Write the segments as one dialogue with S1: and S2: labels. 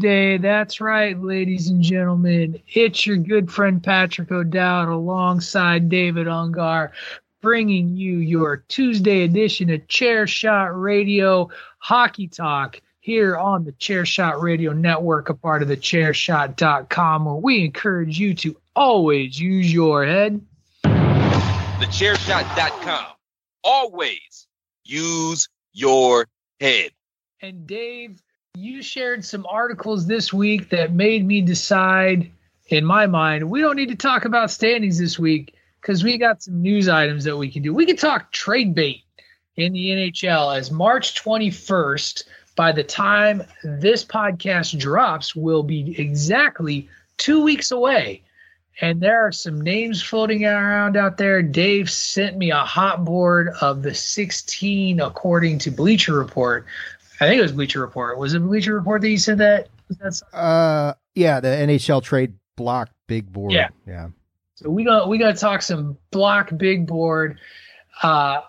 S1: Tuesday. That's right, ladies and gentlemen. It's your good friend Patrick O'Dowd alongside David Ungar, bringing you your Tuesday edition of Chair Shot Radio Hockey Talk here on the Chair Shot Radio Network, a part of the chairshot.com, where we encourage you to always use your head.
S2: The TheChairShot.com. Always use your head.
S1: And Dave, you shared some articles this week that made me decide, in my mind, we don't need to talk about standings this week because we got some news items that we can do. We can talk trade bait in the NHL as March 21st, by the time this podcast drops, will be exactly two weeks away. And there are some names floating around out there. Dave sent me a hot board of the 16 according to Bleacher Report. I think it was Bleacher Report. Was it Bleacher Report that you said that? Was that
S3: Uh, yeah, the NHL trade block big board.
S1: Yeah.
S3: yeah.
S1: So we got we got to talk some block big board uh,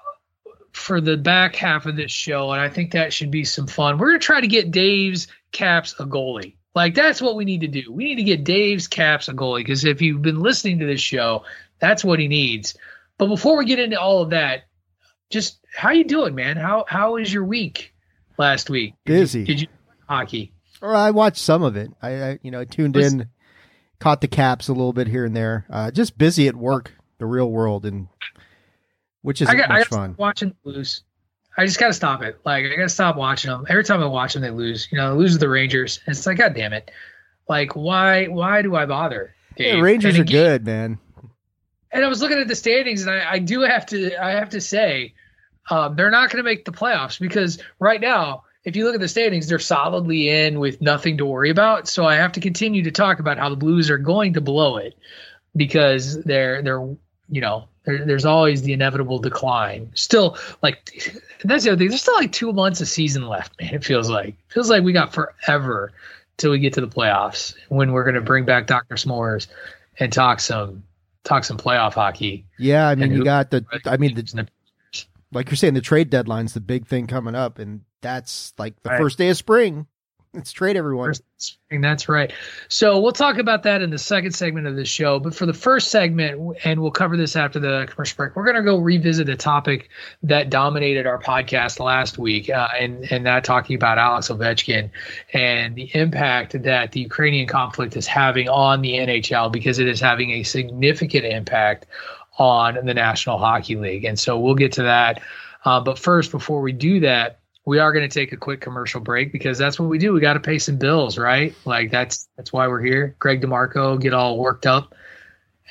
S1: for the back half of this show, and I think that should be some fun. We're gonna try to get Dave's caps a goalie. Like that's what we need to do. We need to get Dave's caps a goalie because if you've been listening to this show, that's what he needs. But before we get into all of that, just how you doing, man? How how was your week last week? Did you-
S3: Busy.
S1: Did you, hockey?
S3: Or I watched some of it. I, I you know, tuned
S1: Was-
S3: in, caught the caps a little bit here and there. Uh, just busy at work, the real world, and which
S1: I got,
S3: much fun.
S1: watching lose. I just got to stop it. Like I got to stop watching them. Every time I watch them, they lose. You know, they lose the Rangers. It's like, God damn it! Like, why? Why do I bother?
S3: Yeah, Rangers
S1: And
S3: are good, man.
S1: And I was looking at the standings, and I, I do have to. I have to say, um, they're not going to make the playoffs because right now, if you look at the standings, they're solidly in with nothing to worry about. So I have to continue to talk about how the Blues are going to blow it because they're they're you know there, there's always the inevitable decline. Still, like that's the other thing. There's still like two months of season left, man. It feels like it feels like we got forever till we get to the playoffs when we're going to bring back Doctor S'mores and talk some talk some playoff hockey.
S3: Yeah, I mean,
S1: And
S3: you
S1: who-
S3: got the. I mean, the like you're saying, the trade deadline's the big thing coming up, and that's like the
S1: Right.
S3: first day of spring. Let's trade everyone.
S1: First spring, That's right. So we'll talk about that in the second segment of the show. But for the first segment, and we'll cover this after the commercial break, we're going to go revisit a topic that dominated our podcast last week, uh, and and that talking about Alex Ovechkin and the impact that the Ukrainian conflict is having on the NHL because it is having a significant impact on the National Hockey League. And so we'll get to that. Uh, but first, before we do that, we are going to take a quick commercial break because that's what we do. We got to pay some bills, right? Like that's that's why we're here. Greg DeMarco get all worked up,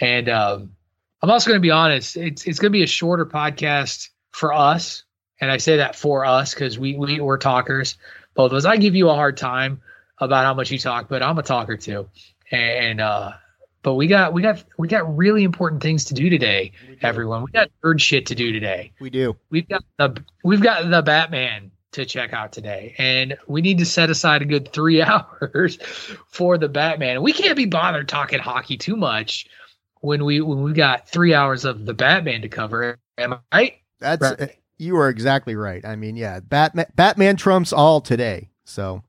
S1: and um, I'm also going to be honest. It's it's going to be a shorter podcast for us, and I say that for us because we we we're talkers, both of us. I give you a hard time about how much you talk, but I'm a talker too, and uh, but we got we got we got really important things to do today, everyone. We got nerd shit to do today
S3: We do.
S1: we've got the we've got the Batman to check out today, and we need to set aside a good three hours for the Batman. We can't be bothered talking hockey too much when we when we got three hours of the Batman to cover. Am I right?
S3: That's
S1: Right.
S3: you are exactly right. I mean, yeah, Batman Batman trumps all today. So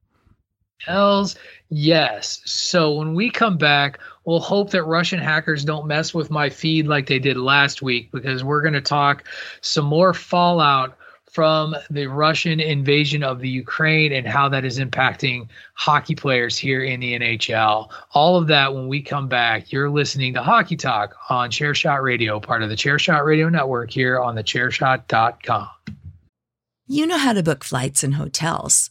S1: Hells yes. So when we come back, we'll hope that Russian hackers don't mess with my feed like they did last week because we're going to talk some more fallout from the Russian invasion of the Ukraine and how that is impacting hockey players here in the NHL. All of that when we come back. You're listening to Hockey Talk on Chairshot Radio, part of the Chairshot Radio Network here on the chairshot.com.
S4: You know how to book flights and hotels.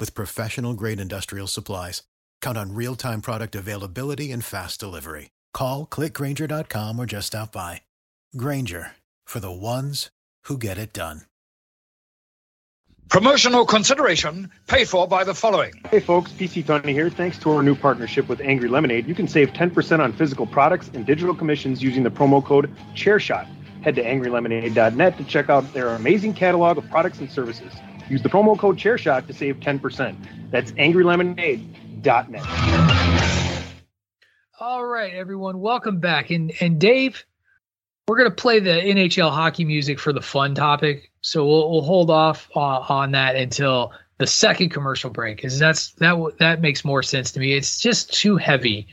S5: with professional grade industrial supplies. Count on real time product availability and fast delivery. Call clickgranger.com or just stop by. Grainger for the ones who get it done.
S6: Promotional consideration paid for by the following.
S7: Hey folks, PC Tony here. Thanks to our new partnership with Angry Lemonade, you can save 10% on physical products and digital commissions using the promo code ChairShot. Head to angrylemonade.net to check out their amazing catalog of products and services. Use the promo code ChairShot to save 10%. That's angrylemonade.net.
S1: All right, everyone, welcome back. And and Dave, we're gonna play the NHL hockey music for the fun topic, so we'll we'll hold off uh, on that until the second commercial break, because that's that that makes more sense to me. It's just too heavy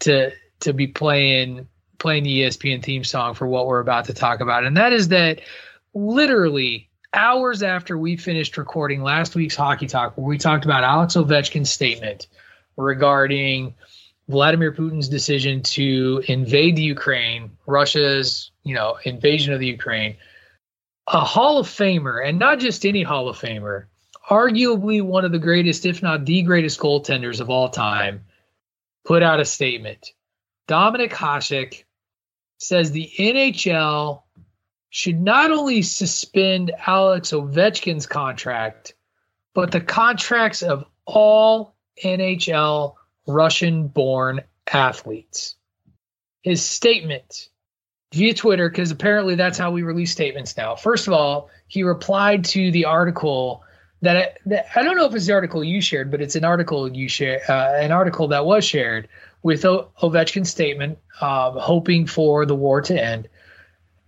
S1: to to be playing playing the ESPN theme song for what we're about to talk about, and that is that literally hours after we finished recording last week's hockey talk, where we talked about Alex Ovechkin's statement regarding Vladimir Putin's decision to invade the Ukraine, Russia's, you know, invasion of the Ukraine, a Hall of Famer, and not just any Hall of Famer, arguably one of the greatest, if not the greatest goaltenders of all time, put out a statement. Dominik Hasek says the NHL should not only suspend Alex Ovechkin's contract, but the contracts of all NHL Russian born athletes. His statement via Twitter, because apparently that's how we release statements now. First of all, he replied to the article that I, that I don't know if it's the article you shared, but it's an article you share, uh, an article that was shared with o- Ovechkin's statement, um, hoping for the war to end.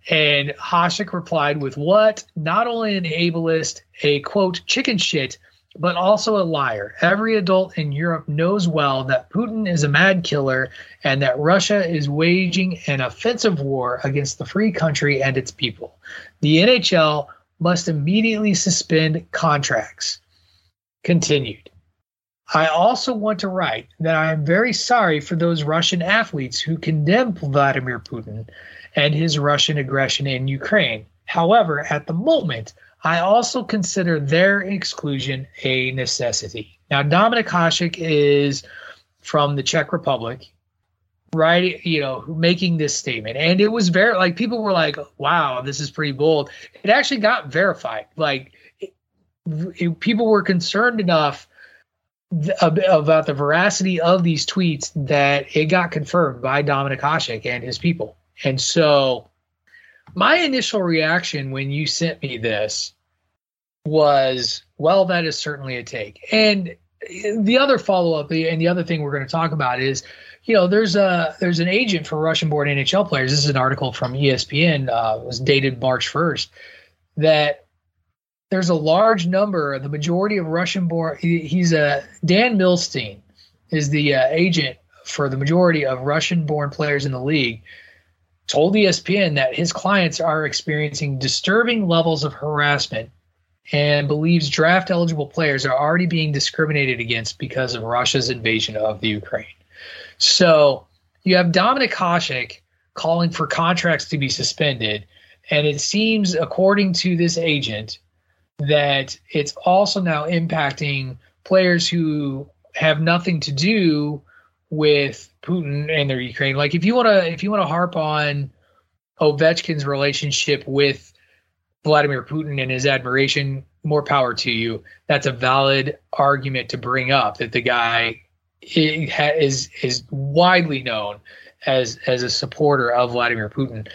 S1: And Hasek replied with what? Not only an ableist, a quote, chicken shit, but also a liar. Every adult in Europe knows well that Putin is a mad killer and that Russia is waging an offensive war against the free country and its people. The NHL must immediately suspend contracts. Continued. I also want to write that I am very sorry for those Russian athletes who condemn Vladimir Putin and his Russian aggression in Ukraine. However, at the moment, I also consider their exclusion a necessity. Now, Dominik Hasek is from the Czech Republic, right? You know, making this statement. And it was very, like, people were like, wow, this is pretty bold. It actually got verified. Like, it, it, people were concerned enough about the veracity of these tweets that it got confirmed by Dominik Hasek and his people. And so my initial reaction when you sent me this was, well, that is certainly a take. And the other follow up and the other thing we're going to talk about is, you know, there's a there's an agent for Russian born NHL players. This is an article from ESPN, uh, was dated March 1st, that there's a large number, the majority of Russian born, he, he's a Dan Milstein is the uh, agent for the majority of Russian born players in the league. Told ESPN that his clients are experiencing disturbing levels of harassment and believes draft eligible players are already being discriminated against because of Russia's invasion of the Ukraine. So you have Dominik Hasek calling for contracts to be suspended. And it seems, according to this agent, that it's also now impacting players who have nothing to do with Putin and their Ukraine. Like if you want to if you want to harp on Ovechkin's relationship with Vladimir Putin and his admiration, more power to you. That's a valid argument to bring up that the guy is is widely known as as a supporter of Vladimir Putin.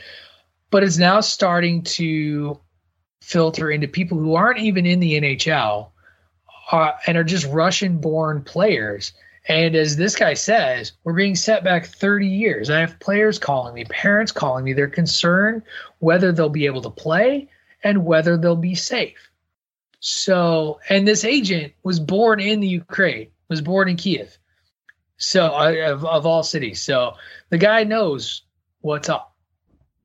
S1: But it's now starting to filter into people who aren't even in the NHL uh, and are just Russian born players. And as this guy says, we're being set back 30 years. I have players calling me, parents calling me. They're concerned whether they'll be able to play and whether they'll be safe. So, and this agent was born in the Ukraine, was born in Kiev. So, of, of all cities. So, the guy knows what's up.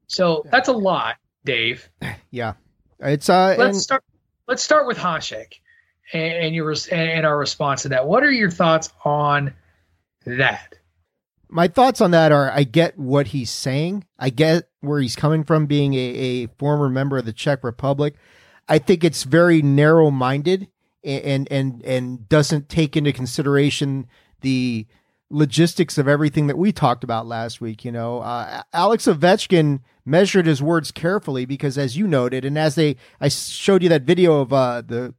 S1: So, that's a lot, Dave.
S3: Yeah. It's uh.
S1: Let's
S3: and-
S1: start. Let's start with Hasek and, and your and our response to that. What are your thoughts on that?
S3: My thoughts on that are: I get what he's saying. I get where he's coming from, being a, a former member of the Czech Republic. I think it's very narrow-minded and and and doesn't take into consideration the logistics of everything that we talked about last week. You know, uh, Alex Ovechkin measured his words carefully because, as you noted, and as they, I showed you that video of uh, the,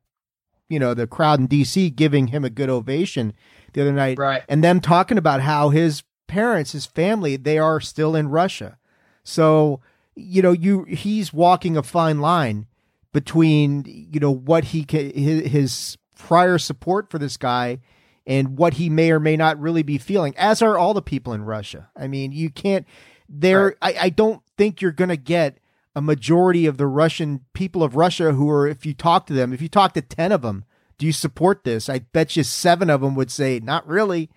S3: you know, the crowd in D.C. giving him a good ovation the other night,
S1: right?
S3: And them talking about how his parents, his family, they are still in Russia. So, you know, you he's walking a fine line between you know what he can, his, his prior support for this guy and what he may or may not really be feeling, as are all the people in Russia. I mean, you can't there right. I, I don't think you're gonna get a majority of the Russian people of Russia who are if you talk to them, if you talk to ten of them, do you support this? I bet you seven of them would say, not really,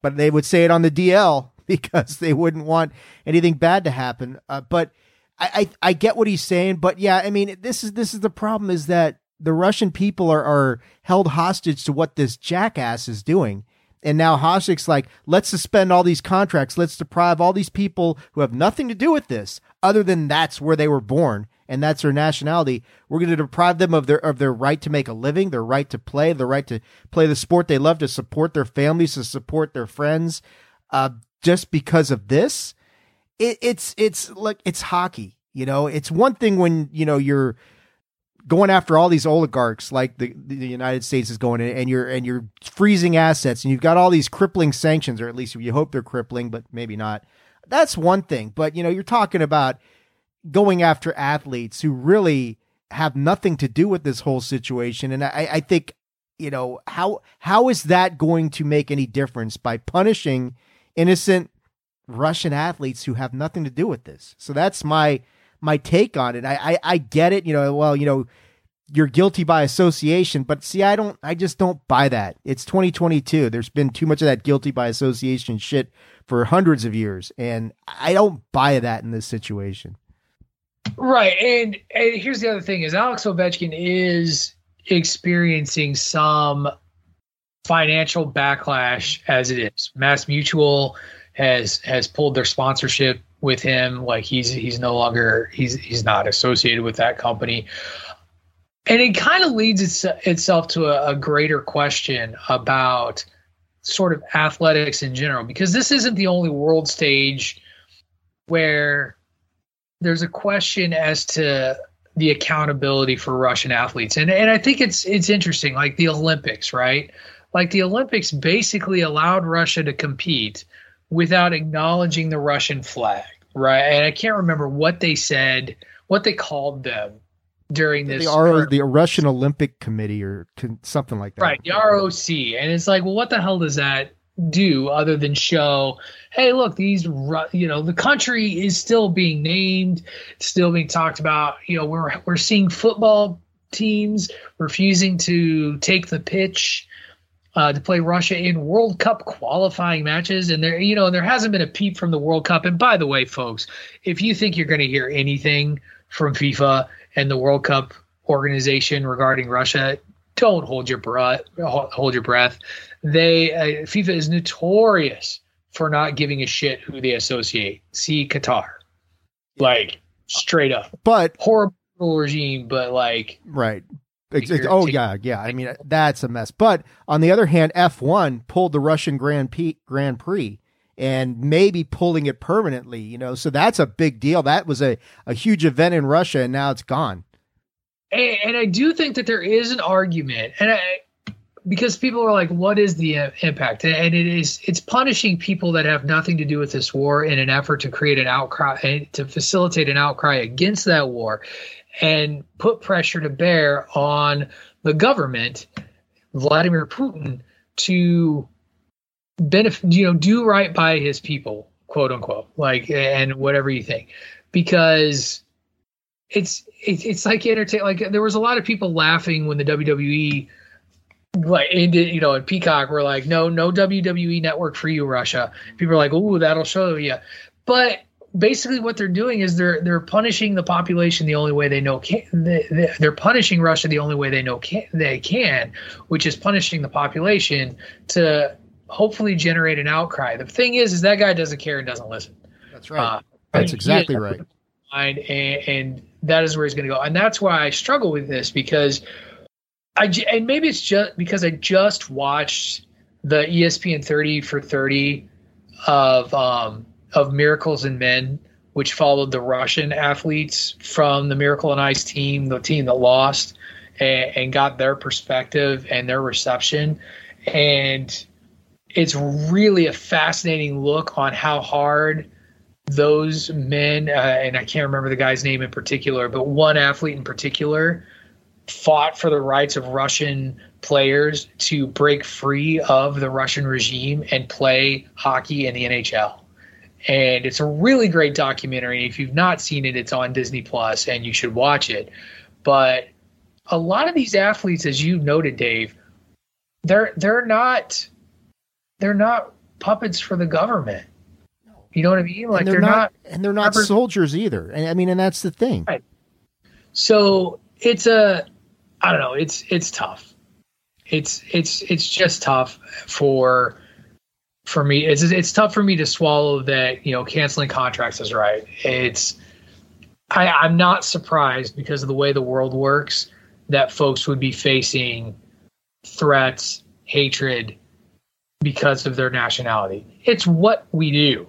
S3: but they would say it on the DL because they wouldn't want anything bad to happen. Uh, but I, I I get what he's saying, but yeah, I mean this is this is the problem is that the Russian people are, are held hostage to what this jackass is doing. And now Hasek's like, let's suspend all these contracts. Let's deprive all these people who have nothing to do with this, other than that's where they were born and that's their nationality. We're going to deprive them of their of their right to make a living, their right to play, their right to play the sport they love, to support their families, to support their friends, uh, just because of this. It, it's it's like it's hockey. You know, it's one thing when you know you're going after all these oligarchs like the, the United States is going in and you're and you're freezing assets and you've got all these crippling sanctions or at least you hope they're crippling but maybe not. That's one thing. But you know you're talking about going after athletes who really have nothing to do with this whole situation and I, I think you know how how is that going to make any difference by punishing innocent Russian athletes who have nothing to do with this? So that's my my take on it. I, I, I get it. You know, well, you know, you're guilty by association. But see, I don't, I just don't buy that. It's 2022. There's been too much of that guilty by association shit for hundreds of years, and I don't buy that in this situation.
S1: Right, and, and here's the other thing: is Alex Ovechkin is experiencing some financial backlash as it is. Mass Mutual has has pulled their sponsorship with him. Like he's he's no longer he's he's not associated with that company. And it kind of leads its, itself to a, a greater question about sort of athletics in general, because this isn't the only world stage where there's a question as to the accountability for Russian athletes. And and I think it's it's interesting, like the Olympics, right? Like the Olympics basically allowed Russia to compete without acknowledging the Russian flag, right? And I can't remember what they said, what they called them during this.
S3: The, R- the Russian Olympic Committee or something like that.
S1: Right, the ROC. And it's like, well, what the hell does that do other than show, hey, look, these, you know, the country is still being named, still being talked about. You know, we're we're seeing football teams refusing to take the pitch uh, to play Russia in World Cup qualifying matches, and there, you know, and there hasn't been a peep from the World Cup. And by the way, folks, if you think you're going to hear anything from FIFA and the World Cup organization regarding Russia, don't hold your breath. Hold your breath. They uh, FIFA is notorious for not giving a shit who they associate. See Qatar, like straight up,
S3: but
S1: horrible regime, but like
S3: right. Oh yeah, yeah. I mean that's a mess. But on the other hand, F1 pulled the Russian Grand Prix, Grand Prix and maybe pulling it permanently. You know, so that's a big deal. That was a a huge event in Russia, and now it's gone.
S1: And, and I do think that there is an argument, and I, because people are like, "What is the impact?" And it is it's punishing people that have nothing to do with this war in an effort to create an outcry to facilitate an outcry against that war and put pressure to bear on the government, Vladimir Putin, to benefit, you know, do right by his people, quote unquote, like, and whatever you think, because it's it's, it's like entertain. Like there was a lot of people laughing when the WWE like ended, you know, and Peacock were like, no, no WWE network for you, Russia. People are like, oh, that'll show you, but basically what they're doing is they're they're punishing the population the only way they know can they're punishing Russia the only way they know can, they can which is punishing the population to hopefully generate an outcry. The thing is is that guy doesn't care and doesn't listen.
S3: That's right. Uh, that's exactly right.
S1: and, and that is where he's going to go. And that's why I struggle with this because I and maybe it's just because I just watched the ESPN 30 for 30 of um of Miracles and Men, which followed the Russian athletes from the Miracle on Ice team, the team that lost, and, and got their perspective and their reception. And it's really a fascinating look on how hard those men, uh, and I can't remember the guy's name in particular, but one athlete in particular fought for the rights of Russian players to break free of the Russian regime and play hockey in the NHL and it's a really great documentary. If you've not seen it, it's on Disney Plus, and you should watch it. But a lot of these athletes, as you noted, Dave, they're they're not they're not puppets for the government. You know what I mean?
S3: Like and they're, they're not, not, and they're not soldiers either. And I mean, and that's the thing.
S1: Right. So it's a I don't know. It's it's tough. It's it's it's just tough for for me it's it's tough for me to swallow that you know canceling contracts is right. It's I, i'm not surprised because of the way the world works that folks would be facing threats hatred because of their nationality. It's what we do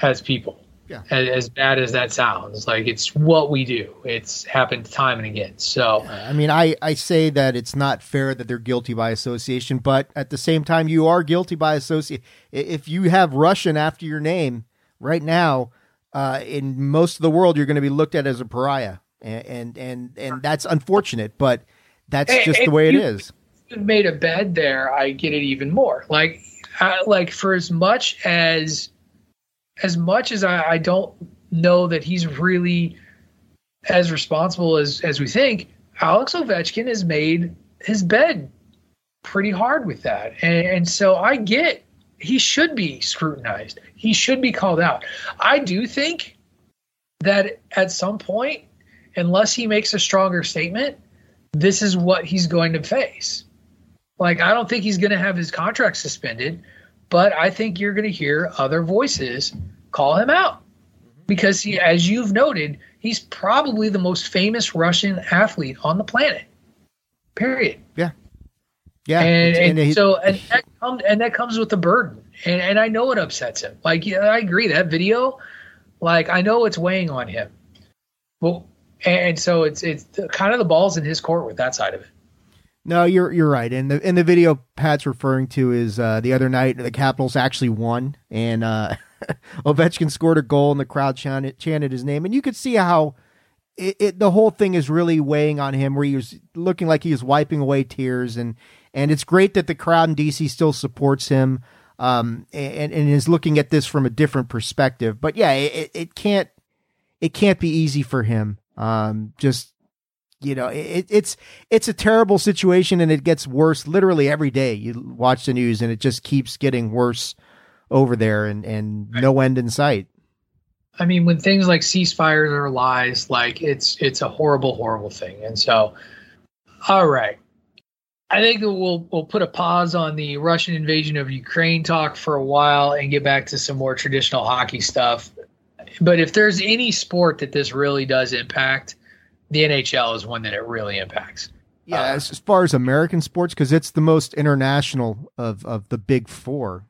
S1: as people
S3: yeah.
S1: As, as, bad as that sounds, like it's what we do. It's happened time and again. So,
S3: I mean, I, I say that it's not fair that they're guilty by association, but at the same time, you are guilty by association. If you have Russian after your name right now, uh, in most of the world, you're going to be looked at as a pariah, and and and, and that's unfortunate, but that's just and the way it is.
S1: Made a bed there. I get it even more. Like, uh, like for as much as as much as I, I don't know that he's really as responsible as as we think, Alex Ovechkin has made his bed pretty hard with that. And, and so I get he should be scrutinized. He should be called out. I do think that at some point, unless he makes a stronger statement, this is what he's going to face. Like, I don't think he's going to have his contract suspended, but I think you're going to hear other voices call him out because he, as you've noted, he's probably the most famous Russian athlete on the planet. Period.
S3: Yeah. Yeah.
S1: And, and,
S3: he-
S1: so and that comes and that comes with the burden. And and I know it upsets him. Like yeah, I agree that video, like I know it's weighing on him. Well, and so it's it's kind of the balls in his court with that side of it.
S3: No, you're you're right. And the and the video Pat's referring to is uh, the other night the Capitals actually won, and uh, Ovechkin scored a goal, and the crowd chanted, chanted his name, and you could see how it, it the whole thing is really weighing on him, where he was looking like he was wiping away tears, and and it's great that the crowd in DC still supports him, um, and and is looking at this from a different perspective. But yeah, it, it can't it can't be easy for him. Um, just you know, it, it's it's a terrible situation, and it gets worse literally every day. You watch the news, and it just keeps getting worse over there, and and no end in sight.
S1: I mean, when things like ceasefires are lies, like it's it's a horrible, horrible thing. And so, all right, I think we'll we'll put a pause on the Russian invasion of Ukraine talk for a while and get back to some more traditional hockey stuff. But if there's any sport that this really does impact, the NHL is one that it really impacts.
S3: Yeah, as, as far as American sports, because it's the most international of of the big four.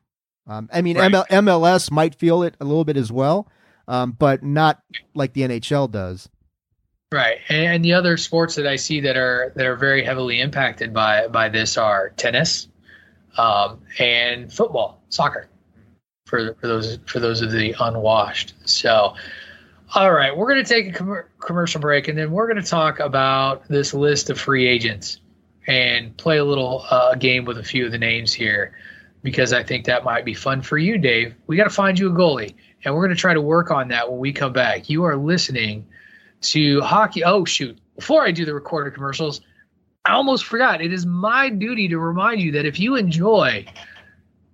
S3: Um, I mean,
S1: Right.
S3: ML, MLS might feel it a little bit as well, um, but not like the NHL does.
S1: Right, and, and the other sports that I see that are that are very heavily impacted by by this are tennis, um, and football, soccer, for for those for those of the unwashed. So, all right, we're going to take a com- commercial break, and then we're going to talk about this list of free agents and play a little uh, game with a few of the names here, because I think that might be fun for you, Dave. We got to find you a goalie, and we're going to try to work on that when we come back. You are listening to hockey. Oh shoot! Before I do the recorded commercials, I almost forgot. It is my duty to remind you that if you enjoy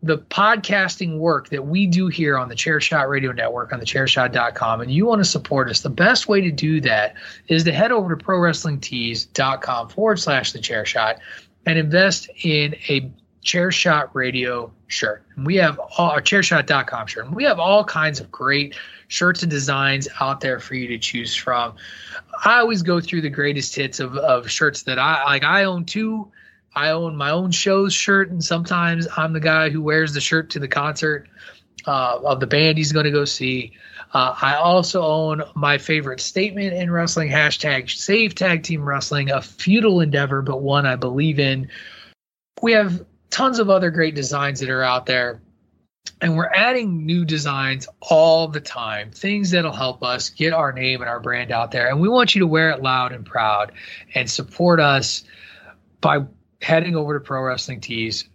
S1: the podcasting work that we do here on the Chairshot Radio Network on the chairshot.com and you want to support us, the best way to do that is to head over to prowrestlingtees.com forward slash the chair shot and invest in a chair shot radio shirt. And we have all our chairshot.com shirt. And we have all kinds of great shirts and designs out there for you to choose from. I always go through the greatest hits of, of shirts that I like. I own two. I own my own show's shirt, and sometimes I'm the guy who wears the shirt to the concert uh, of the band he's going to go see. Uh, I also own my favorite statement in wrestling hashtag Save Tag Team Wrestling, a futile endeavor, but one I believe in. We have tons of other great designs that are out there and we're adding new designs all the time things that'll help us get our name and our brand out there and we want you to wear it loud and proud and support us by heading over to pro wrestling tees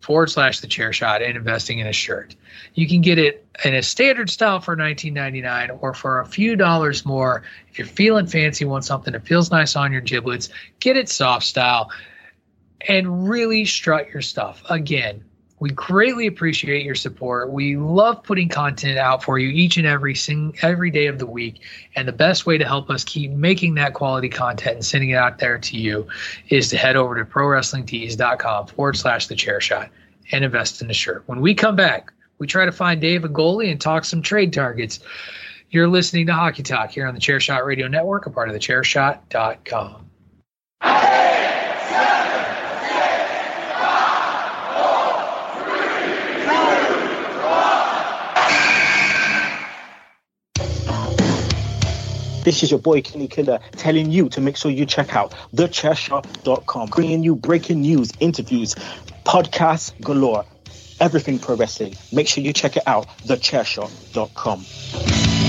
S1: forward slash the chair shot and investing in a shirt. You can get it in a standard style for 19.99 or for a few dollars more. If you're feeling fancy want something that feels nice on your giblets get it soft style and really strut your stuff. Again we greatly appreciate your support. We love putting content out for you each and every sing every day of the week. And the best way to help us keep making that quality content and sending it out there to you is to head over to prowrestlingtees.com forward slash the chair shot and invest in a shirt. When we come back, we try to find Dave a goalie and talk some trade targets. You're listening to Hockey Talk here on the Chair Shot Radio Network, a part of the chairshot.com.
S8: This is your boy Kenny Killer telling you to make sure you check out thechairshot.com, bringing you breaking news, interviews, podcasts galore, everything pro wrestling. Make sure you check it out, thechairshot.com.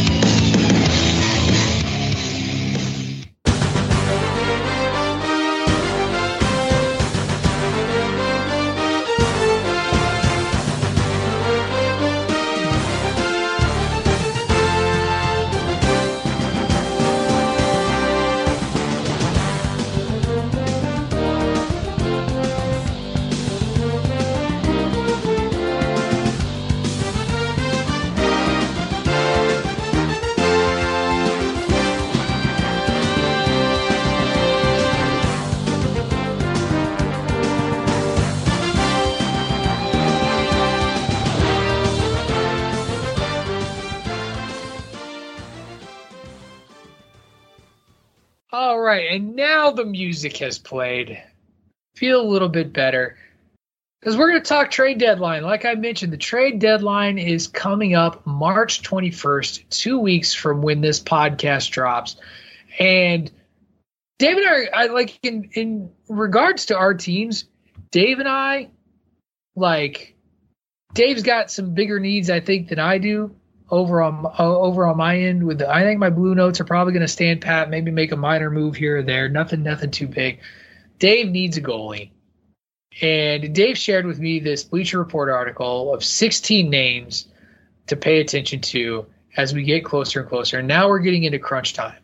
S1: the music has played. Feel a little bit better. Because we're going to talk trade deadline. Like I mentioned, the trade deadline is coming up March 21st, two weeks from when this podcast drops. And Dave and I, I like in in regards to our teams, Dave and I, like Dave's got some bigger needs, I think, than I do over on uh, over on my end. With the, I think my blue notes are probably going to stand pat, maybe make a minor move here or there. Nothing, nothing too big. Dave needs a goalie, and Dave shared with me this Bleacher Report article of 16 names to pay attention to as we get closer and closer. And now we're getting into crunch time.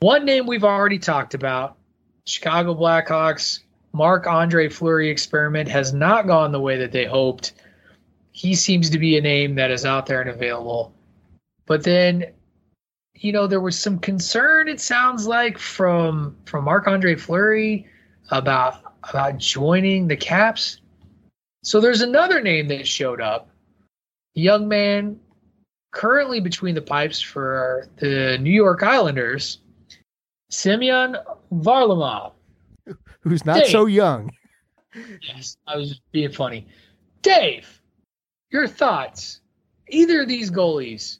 S1: One name we've already talked about Chicago Blackhawks, Marc Andre Fleury experiment has not gone the way that they hoped. He seems to be a name that is out there and available. But then, you know, there was some concern, it sounds like, from from Marc Andre Fleury about about joining the Caps. So there's another name that showed up. Young man currently between the pipes for the New York Islanders Semyon Varlamov.
S3: Who's not Dave. so young.
S1: Yes, I was being funny. Dave, your thoughts? Either of these goalies,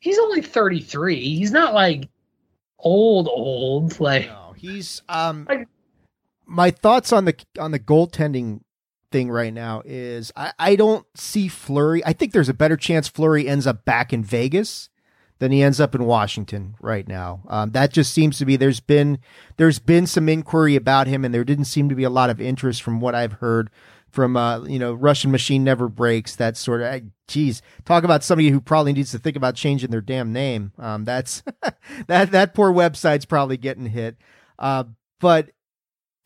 S1: he's only 33. He's not like old, old. Like
S3: no, he's um. My thoughts on the on the goaltending thing right now is I, I don't see Fleury. I think there's a better chance Fleury ends up back in Vegas than he ends up in Washington right now. Um, that just seems to be there's been there's been some inquiry about him, and there didn't seem to be a lot of interest from what I've heard from uh, you know Russian machine never breaks. That sort of geez, talk about somebody who probably needs to think about changing their damn name. Um, that's that that poor website's probably getting hit. Uh, but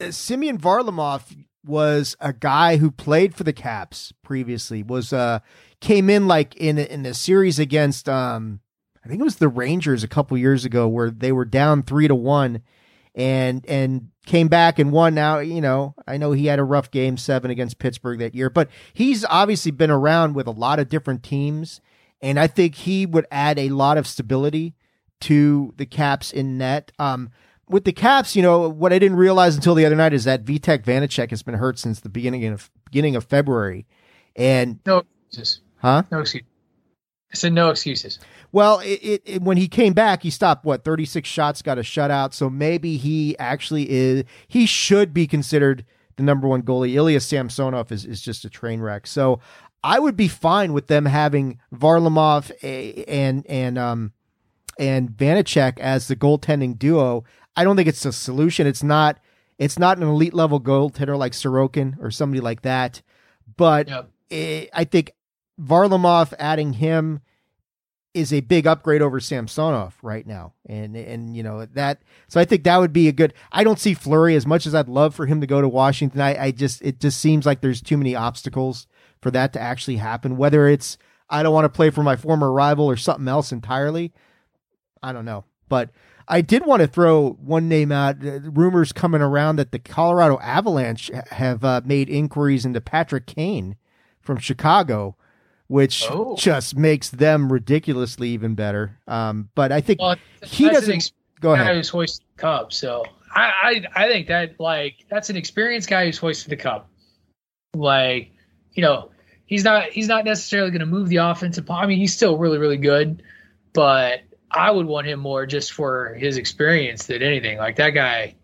S3: uh, Semyon Varlamov was a guy who played for the Caps previously. Was uh came in like in in a series against um I think it was the Rangers a couple years ago where they were down three to one and and came back and won. Now you know i know he had a rough game seven against pittsburgh that year but he's obviously been around with a lot of different teams and i think he would add a lot of stability to the caps in net. Um with the caps you know what i didn't realize until the other night is that vitek vanecek has been hurt since the beginning of beginning of february and
S1: no excuses.
S3: Huh?
S1: No excuse i said no excuses
S3: well, it, it, it, when he came back, he stopped what thirty six shots, got a shutout. So maybe he actually is. He should be considered the number one goalie. Ilya Samsonov is is just a train wreck. So I would be fine with them having Varlamov and and um and Vanecek as the goaltending duo. I don't think it's a solution. It's not. It's not an elite level goaltender like Sorokin or somebody like that. But yep. it, I think Varlamov adding him is a big upgrade over Samsonov right now. And and you know that so I think that would be a good I don't see Fleury as much as I'd love for him to go to Washington. I, I just it just seems like there's too many obstacles for that to actually happen. Whether it's I don't want to play for my former rival or something else entirely. I don't know. But I did want to throw one name out. Uh, rumors coming around that the Colorado Avalanche have uh, made inquiries into Patrick Kane from Chicago which oh. just makes them ridiculously even better. Um, but I think well, he doesn't. Go ahead.
S1: Guy who's hoisted the cup, so I, I I think that like that's an experienced guy who's hoisted the cup. Like, you know, he's not he's not necessarily going to move the offensive. I mean, he's still really really good, but I would want him more just for his experience than anything. Like that guy,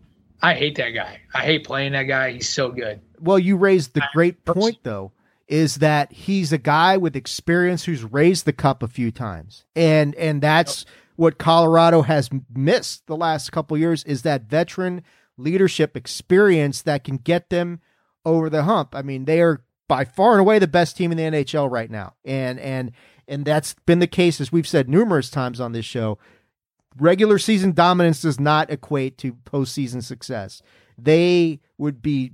S1: I hate that guy. I hate playing that guy. He's so good.
S3: Well, you raised the great point though is that he's a guy with experience who's raised the cup a few times. And and that's yep. what Colorado has missed the last couple years is that veteran leadership experience that can get them over the hump. I mean, they are by far and away the best team in the NHL right now. And and and that's been the case as we've said numerous times on this show. Regular season dominance does not equate to postseason success. They would be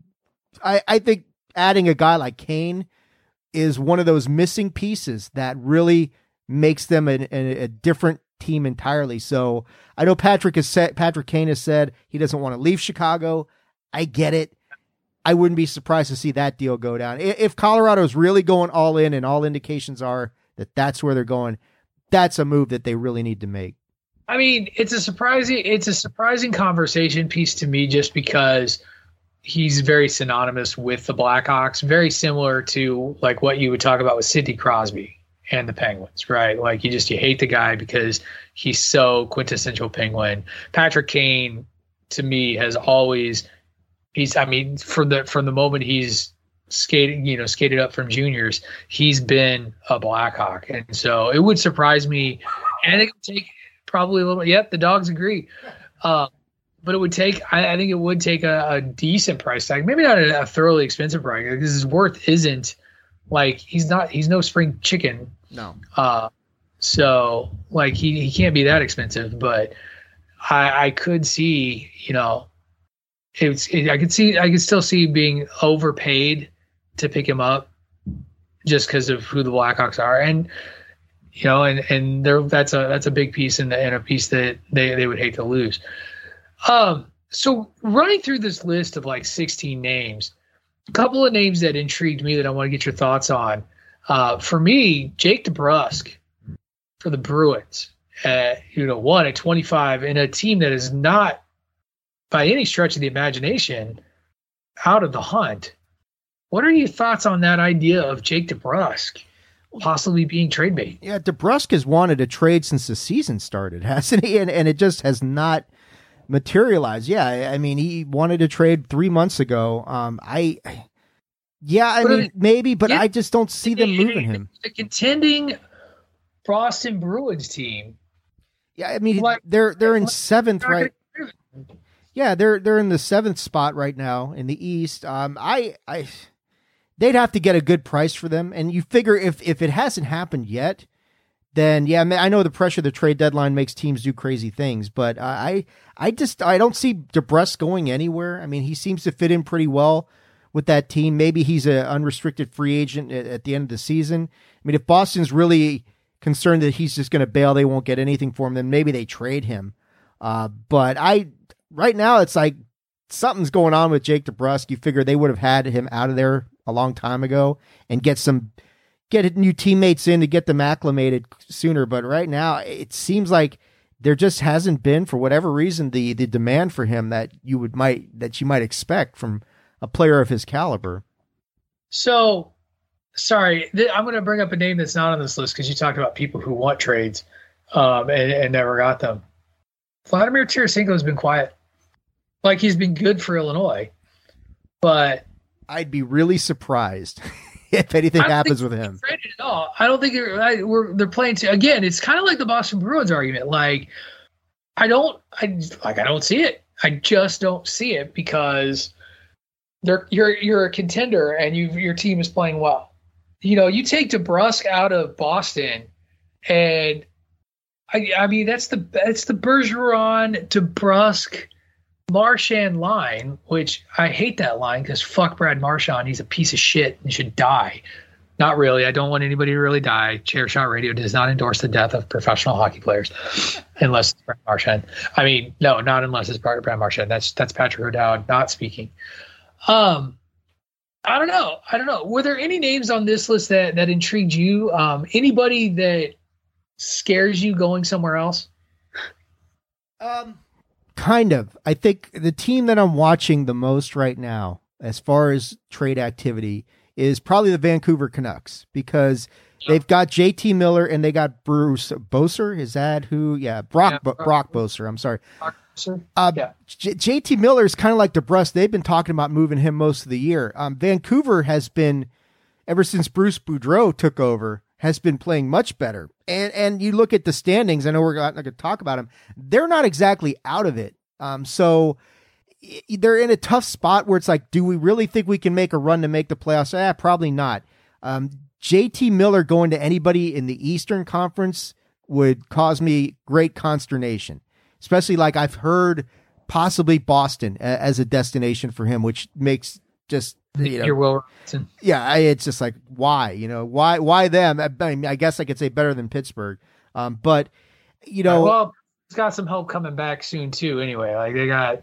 S3: I, I think adding a guy like Kane is one of those missing pieces that really makes them a, a, a different team entirely. So I know Patrick has said Patrick Kane has said he doesn't want to leave Chicago. I get it. I wouldn't be surprised to see that deal go down. If Colorado is really going all in and all indications are that that's where they're going, that's a move that they really need to make.
S1: I mean, it's a surprising it's a surprising conversation piece to me just because he's very synonymous with the Blackhawks, very similar to like what you would talk about with Sidney Crosby and the Penguins, right? Like you just you hate the guy because he's so quintessential Penguin. Patrick Kane to me has always he's I mean from the from the moment he's skated you know skated up from juniors he's been a blackhawk and so it would surprise me and it would take probably a little yep the dogs agree uh, but it would take I, I think it would take a, a, decent price tag maybe not a, a thoroughly expensive price tag. because his worth isn't like he's not he's no spring chicken
S3: no
S1: uh so like he, he can't be that expensive but i i could see you know it's it, i could see i could still see being overpaid to pick him up just because of who the Blackhawks are. And you know, and and there that's a that's a big piece and and a piece that they they would hate to lose. Um, so running through this list of like 16 names, a couple of names that intrigued me that I want to get your thoughts on. Uh, for me, Jake DeBrusk for the Bruins, you know, one at 25 in a team that is not by any stretch of the imagination out of the hunt. What are your thoughts on that idea of Jake DeBrusk possibly being trade bait?
S3: Yeah, DeBrusk has wanted a trade since the season started, hasn't he? And, and it just has not materialized. Yeah, I mean, he wanted to trade three months ago. Um, I, yeah, I mean, maybe, but I just don't see them moving him.
S1: The contending Boston Bruins team.
S3: Yeah, I mean, like, they're they're in seventh right. Yeah, they're they're in the seventh spot right now in the East. Um, I I they'd have to get a good price for them. And you figure if if it hasn't happened yet, then yeah, I know the pressure of the trade deadline makes teams do crazy things, but I I just I don't see DeBrusk going anywhere. I mean, he seems to fit in pretty well with that team. Maybe he's an unrestricted free agent at, at the end of the season. I mean, if Boston's really concerned that he's just going to bail, they won't get anything for him, then maybe they trade him. Uh, but I right now it's like something's going on with Jake DeBrusk. You figure they would have had him out of there a long time ago and get some get new teammates in to get them acclimated sooner. But right now, it seems like there just hasn't been, for whatever reason, the the demand for him that you would might that you might expect from a player of his caliber.
S1: So, sorry, th- I'm going to bring up a name that's not on this list because you talked about people who want trades um, and, and never got them. Vladimir Tarasenko has been quiet. Like he's been good for Illinois, but
S3: I'd be really surprised if anything happens with him.
S1: At all. I don't think I, we're they're playing. To, again, it's kind of like the Boston Bruins argument. Like, I don't, I like, I don't see it. I just don't see it because they're you're you're a contender and you your team is playing well. You know, you take DeBrusk out of Boston, and I I mean that's the that's the Bergeron DeBrusk Marchand line, which I hate that line because fuck Brad Marchand. He's a piece of shit and should die. Not really. I don't want anybody to really die. Chair Shot Radio does not endorse the death of professional hockey players, unless it's Brad Marchand. I mean, no, not unless it's Brad Marchand. That's that's Patrick O'Dowd not speaking. Um, I don't know. I don't know. Were there any names on this list that that intrigued you? Um, anybody that scares you going somewhere else?
S3: Um, kind of. I think the team that I'm watching the most right now, as far as trade activity, is probably the Vancouver Canucks because they've got JT Miller and they got Bruce Boeser. Is that who? Yeah, Brock yeah, Brock Boeser. I'm sorry. Uh, yeah. J- JT Miller is kind of like DeBrusk. They've been talking about moving him most of the year. Um, Vancouver has been, ever since Bruce Boudreau took over, has been playing much better. And and you look at the standings. I know we're not going to talk about them. They're not exactly out of it. Um, so they're in a tough spot where it's like, do we really think we can make a run to make the playoffs? Ah, probably not. Um, JT Miller going to anybody in the Eastern Conference would cause me great consternation, especially like I've heard possibly Boston as a destination for him, which makes just
S1: you know, You're Will
S3: Yeah, I, it's just like why, you know, why why them? I, mean, I guess I could say better than Pittsburgh, um, but you know,
S1: well, it's got some help coming back soon too. Anyway, like they got,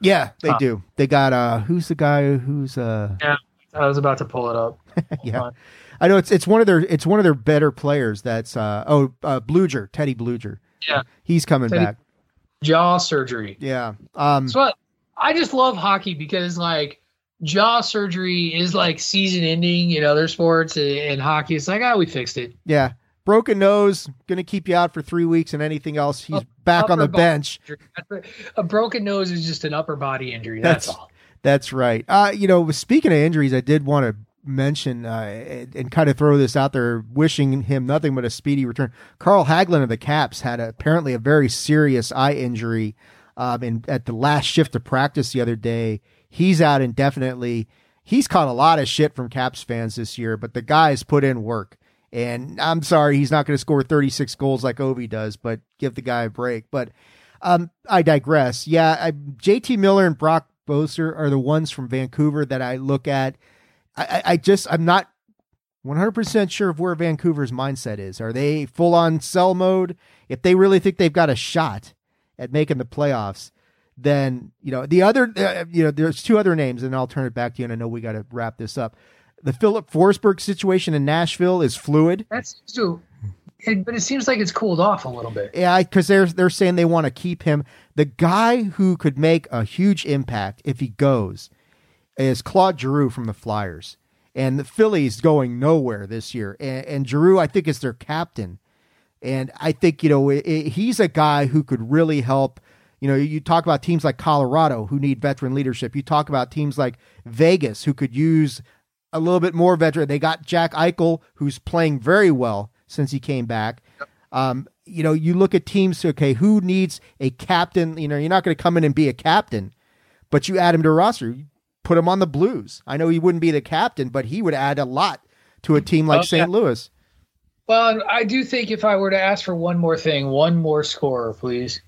S3: yeah, they uh, do. They got uh, who's the guy who's uh,
S1: yeah, I was about to pull it up.
S3: yeah, I know it's it's one of their it's one of their better players. That's uh oh uh, Blueger Teddy Blueger.
S1: Yeah.
S3: he's coming
S1: he-
S3: back.
S1: Jaw surgery.
S3: Yeah. Um,
S1: So I- I just love hockey because like jaw surgery is like season ending in other sports and, and hockey. It's like, ah, we fixed it.
S3: yeah. Broken nose, going to keep you out for three weeks, and anything else, he's back on the bench.
S1: A broken nose is just an upper body injury. That's, all.
S3: That's right. Uh, you know, speaking of injuries, I did want to mention uh, and, and kind of throw this out there, wishing him nothing but a speedy return. Carl Hagelin of the Caps had apparently a very serious eye injury um, in, at the last shift of practice the other day. He's out indefinitely. He's caught a lot of shit from Caps fans this year, but the guy's put in work. And I'm sorry, he's not going to score 36 goals like Ovi does, but give the guy a break. But um, I digress. Yeah, I, JT Miller and Brock Boeser are the ones from Vancouver that I look at. I, I, I just, I'm not 100% sure of where Vancouver's mindset is. Are they full on sell mode? If they really think they've got a shot at making the playoffs, then, you know, the other, uh, you know, there's two other names, and I'll turn it back to you, and I know we got to wrap this up. The Filip Forsberg situation in Nashville is fluid.
S1: That's so, it, but it seems like it's cooled off a little bit.
S3: Yeah, because they're they're saying they want to keep him. The guy who could make a huge impact if he goes is Claude Giroux from the Flyers, and the Philly's going nowhere this year. And, and Giroux, I think, is their captain, and I think you know it, it- he's a guy who could really help. You know, you talk about teams like Colorado who need veteran leadership. You talk about teams like Vegas who could use a little bit more veteran. They got Jack Eichel, who's playing very well since he came back. Um, you know, you look at teams. Okay, who needs a captain? You know, you're not going to come in and be a captain, but you add him to a roster. You put him on the Blues. I know he wouldn't be the captain, but he would add a lot to a team like
S1: Oh,
S3: St. Louis.
S1: Well, I do think if I were to ask for one more thing, one more scorer, please.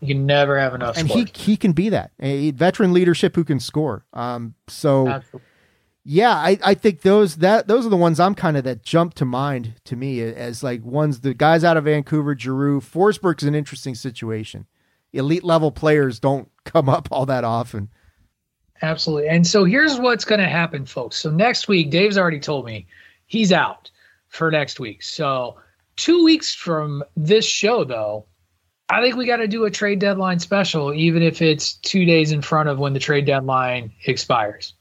S1: You can never have enough
S3: And he he can be that a veteran leadership who can score. Um, so yeah, I, I think those that those are the ones I'm kind of that jump to mind to me as like ones the guys out of Vancouver, Giroux, Forsberg's an interesting situation. Elite level players don't come up all that often.
S1: Absolutely. And so here's what's going to happen, folks. So next week, Dave's already told me he's out for next week. So two weeks from this show, though, I think we got to do a trade deadline special, even if it's two days in front of when the trade deadline expires.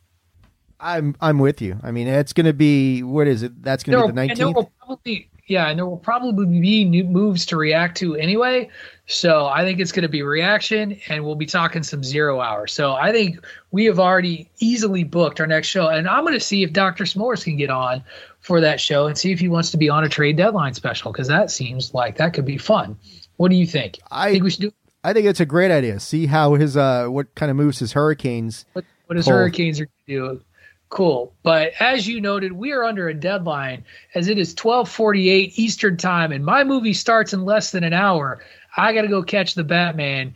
S3: I'm I'm with you. I mean, it's going to be what is it? That's going to be the
S1: and there
S3: 19th.
S1: will probably yeah, and there will probably be new moves to react to anyway. So I think it's going to be reaction, and we'll be talking some zero hour. So I think we have already easily booked our next show, and I'm going to see if Dr. S'mores can get on for that show and see if he wants to be on a trade deadline special because that seems like that could be fun. What do you think?
S3: I
S1: think we should do.
S3: I think it's a great idea. See how his uh what kind of moves his Hurricanes.
S1: What, what his
S3: pull.
S1: Hurricanes are going to do. Cool. But as you noted, we are under a deadline as it is 1248 Eastern time and my movie starts in less than an hour. I got to go catch the Batman.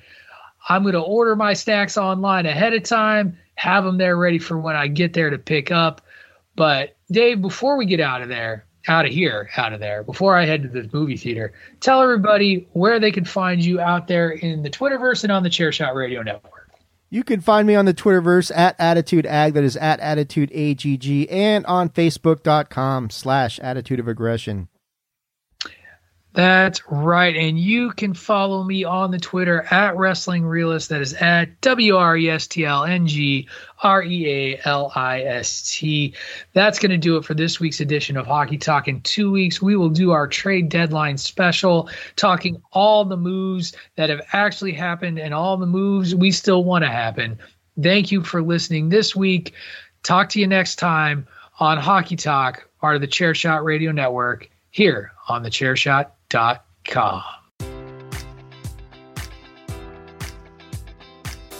S1: I'm going to order my snacks online ahead of time, have them there ready for when I get there to pick up. But Dave, before we get out of there, out of here, out of there, before I head to the movie theater, tell everybody where they can find you out there in the Twitterverse and on the Chairshot Radio Network.
S3: You can find me on the Twitterverse at Attitude Ag, that is at Attitude AGG, and on Facebook.com slash Attitude of Aggression.
S1: That's right. And you can follow me on the Twitter at Wrestling Realist. That is at W R E S T L N G R E A L I S T. That's going to do it for this week's edition of Hockey Talk. In two weeks, we will do our trade deadline special, talking all the moves that have actually happened and all the moves we still want to happen. Thank you for listening this week. Talk to you next time on Hockey Talk, part of the Chairshot Radio Network, here on thechairshot.com.